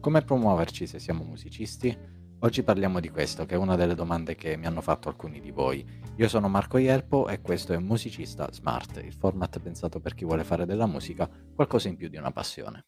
Come promuoverci se siamo musicisti? Oggi parliamo di questo, che è una delle domande che mi hanno fatto alcuni di voi. Io sono Marco Ielpo e questo è Musicista Smart, il format pensato per chi vuole fare della musica qualcosa in più di una passione.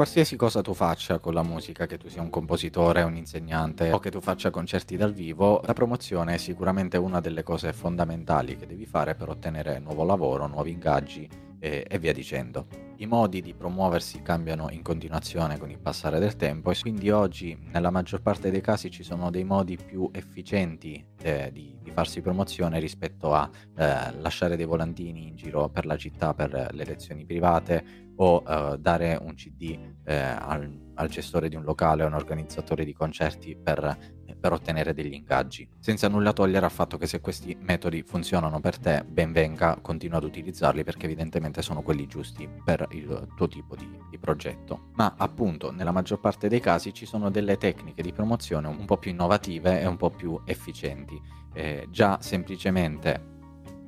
Qualsiasi cosa tu faccia con la musica, che tu sia un compositore, un insegnante o che tu faccia concerti dal vivo, la promozione è sicuramente una delle cose fondamentali che devi fare per ottenere nuovo lavoro, nuovi ingaggi e, e via dicendo. I modi di promuoversi cambiano in continuazione con il passare del tempo e quindi oggi nella maggior parte dei casi ci sono dei modi più efficienti eh, di, di, farsi promozione rispetto a eh, lasciare dei volantini in giro per la città per le lezioni private o uh, dare un CD eh, al, al, gestore di un locale o un organizzatore di concerti per, per, ottenere degli ingaggi. Senza nulla togliere al fatto che se questi metodi funzionano per te, ben venga, continua ad utilizzarli perché evidentemente sono quelli giusti per il tuo tipo di, di progetto. Ma appunto, nella maggior parte dei casi ci sono delle tecniche di promozione un po' più innovative e un po' più efficienti. Eh, già semplicemente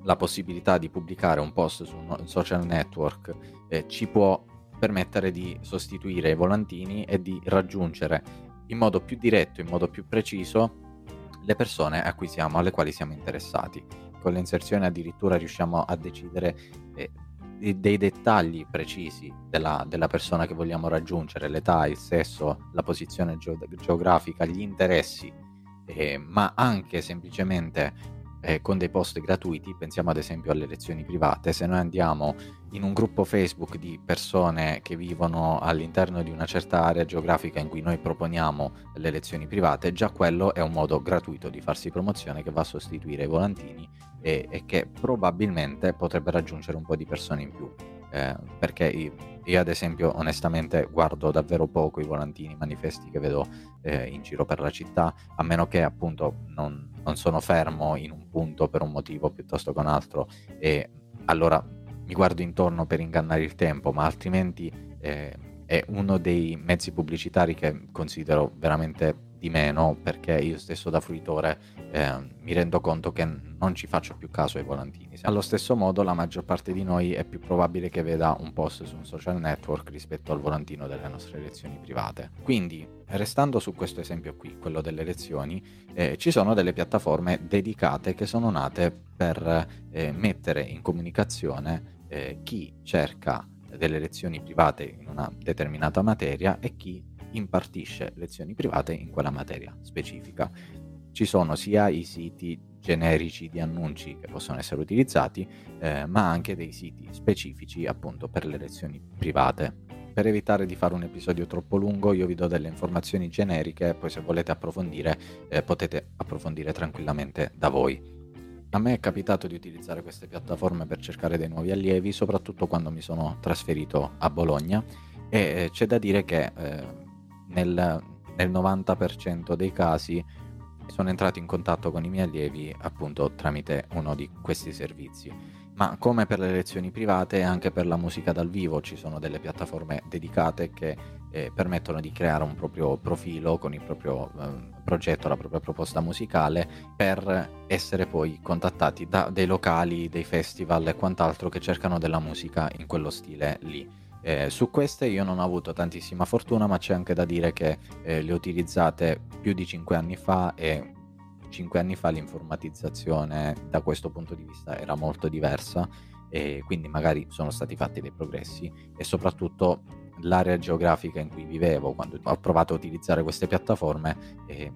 la possibilità di pubblicare un post su un social network eh, ci può permettere di sostituire i volantini e di raggiungere in modo più diretto, in modo più preciso le persone a cui siamo, alle quali siamo interessati. Con le inserzioni addirittura riusciamo a decidere eh, dei dettagli precisi della, della, persona che vogliamo raggiungere, l'età, il sesso, la posizione geografica, gli interessi, eh, ma anche semplicemente eh, con dei post gratuiti, pensiamo ad esempio alle lezioni private, se noi andiamo in un gruppo Facebook di persone che vivono all'interno di una certa area geografica in cui noi proponiamo le lezioni private, già quello è un modo gratuito di farsi promozione che va a sostituire i volantini e, e che probabilmente potrebbe raggiungere un po' di persone in più. Eh, perché io, ad esempio onestamente guardo davvero poco i volantini, manifesti che vedo eh, in giro per la città, a meno che appunto non, non sono fermo in un punto per un motivo piuttosto che un altro. E allora mi guardo intorno per ingannare il tempo, ma altrimenti eh, è uno dei mezzi pubblicitari che considero veramente di meno perché io stesso da fruitore eh, mi rendo conto che non ci faccio più caso ai volantini. Allo stesso modo la maggior parte di noi è più probabile che veda un post su un social network rispetto al volantino delle nostre lezioni private. Quindi, restando su questo esempio qui, quello delle lezioni, eh, ci sono delle piattaforme dedicate che sono nate per eh, mettere in comunicazione eh, chi cerca delle lezioni private in una determinata materia e chi impartisce lezioni private in quella materia specifica. Ci sono sia i siti generici di annunci che possono essere utilizzati, eh, ma anche dei siti specifici appunto per le lezioni private. Per evitare di fare un episodio troppo lungo, io vi do delle informazioni generiche, poi se volete approfondire eh, potete approfondire tranquillamente da voi. A me è capitato di utilizzare queste piattaforme per cercare dei nuovi allievi, soprattutto quando mi sono trasferito a Bologna e eh, c'è da dire che eh, nel, nel 90% dei casi sono entrato in contatto con i miei allievi appunto tramite uno di questi servizi. Ma come per le lezioni private, anche per la musica dal vivo ci sono delle piattaforme dedicate che eh, permettono di creare un proprio profilo con il proprio eh, progetto, la propria proposta musicale per essere poi contattati da dei locali, dei festival e quant'altro che cercano della musica in quello stile lì. Eh, su queste io non ho avuto tantissima fortuna, ma c'è anche da dire che eh, le ho utilizzate più di 5 anni fa e 5 anni fa l'informatizzazione da questo punto di vista era molto diversa e quindi magari sono stati fatti dei progressi e soprattutto l'area geografica in cui vivevo quando ho provato a utilizzare queste piattaforme eh,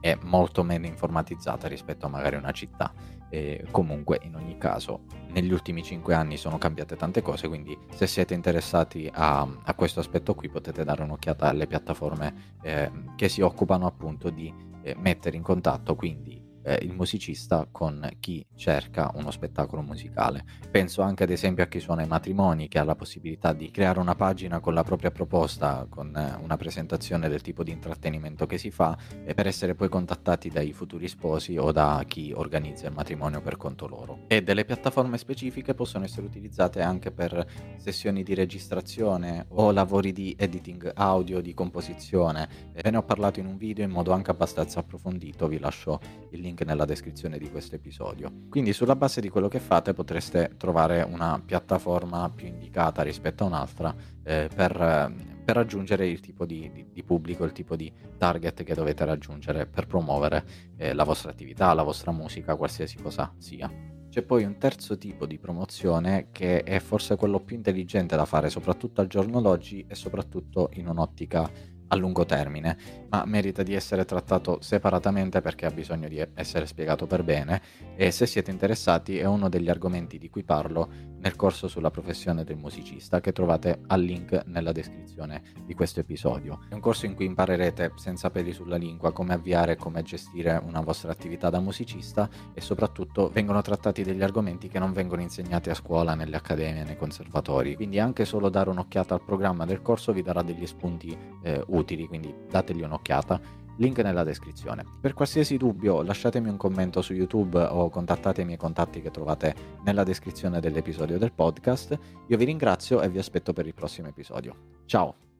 è molto meno informatizzata rispetto a magari una città. E comunque, in ogni caso, negli ultimi 5 anni sono cambiate tante cose, quindi se siete interessati a, a questo aspetto qui potete dare un'occhiata alle piattaforme eh, che si occupano appunto di eh, mettere in contatto quindi eh, il musicista con chi cerca uno spettacolo musicale. Penso anche ad esempio a chi suona i matrimoni, che ha la possibilità di creare una pagina con la propria proposta, con eh, una presentazione del tipo di intrattenimento che si fa, e per essere poi contattati dai futuri sposi o da chi organizza il matrimonio per conto loro. E delle piattaforme specifiche possono essere utilizzate anche per sessioni di registrazione o lavori di editing audio, di composizione. Ve ne ho parlato in un video in modo anche abbastanza approfondito, vi lascio il link link nella descrizione di questo episodio. Quindi sulla base di quello che fate potreste trovare una piattaforma più indicata rispetto a un'altra eh, per, per, raggiungere il tipo di, di, di, pubblico, il tipo di target che dovete raggiungere per promuovere eh, la vostra attività, la vostra musica, qualsiasi cosa sia. C'è poi un terzo tipo di promozione che è forse quello più intelligente da fare, soprattutto al giorno d'oggi e soprattutto in un'ottica a lungo termine, ma merita di essere trattato separatamente perché ha bisogno di essere spiegato per bene e se siete interessati è uno degli argomenti di cui parlo nel corso sulla professione del musicista che trovate al link nella descrizione di questo episodio. È un corso in cui imparerete senza peli sulla lingua come avviare e come gestire una vostra attività da musicista e soprattutto vengono trattati degli argomenti che non vengono insegnati a scuola, nelle accademie, nei conservatori. Quindi anche solo dare un'occhiata al programma del corso vi darà degli spunti eh, utili, quindi dategli un'occhiata link nella descrizione. Per qualsiasi dubbio lasciatemi un commento su YouTube o contattate i miei contatti che trovate nella descrizione dell'episodio del podcast. Io vi ringrazio e vi aspetto per il prossimo episodio. Ciao!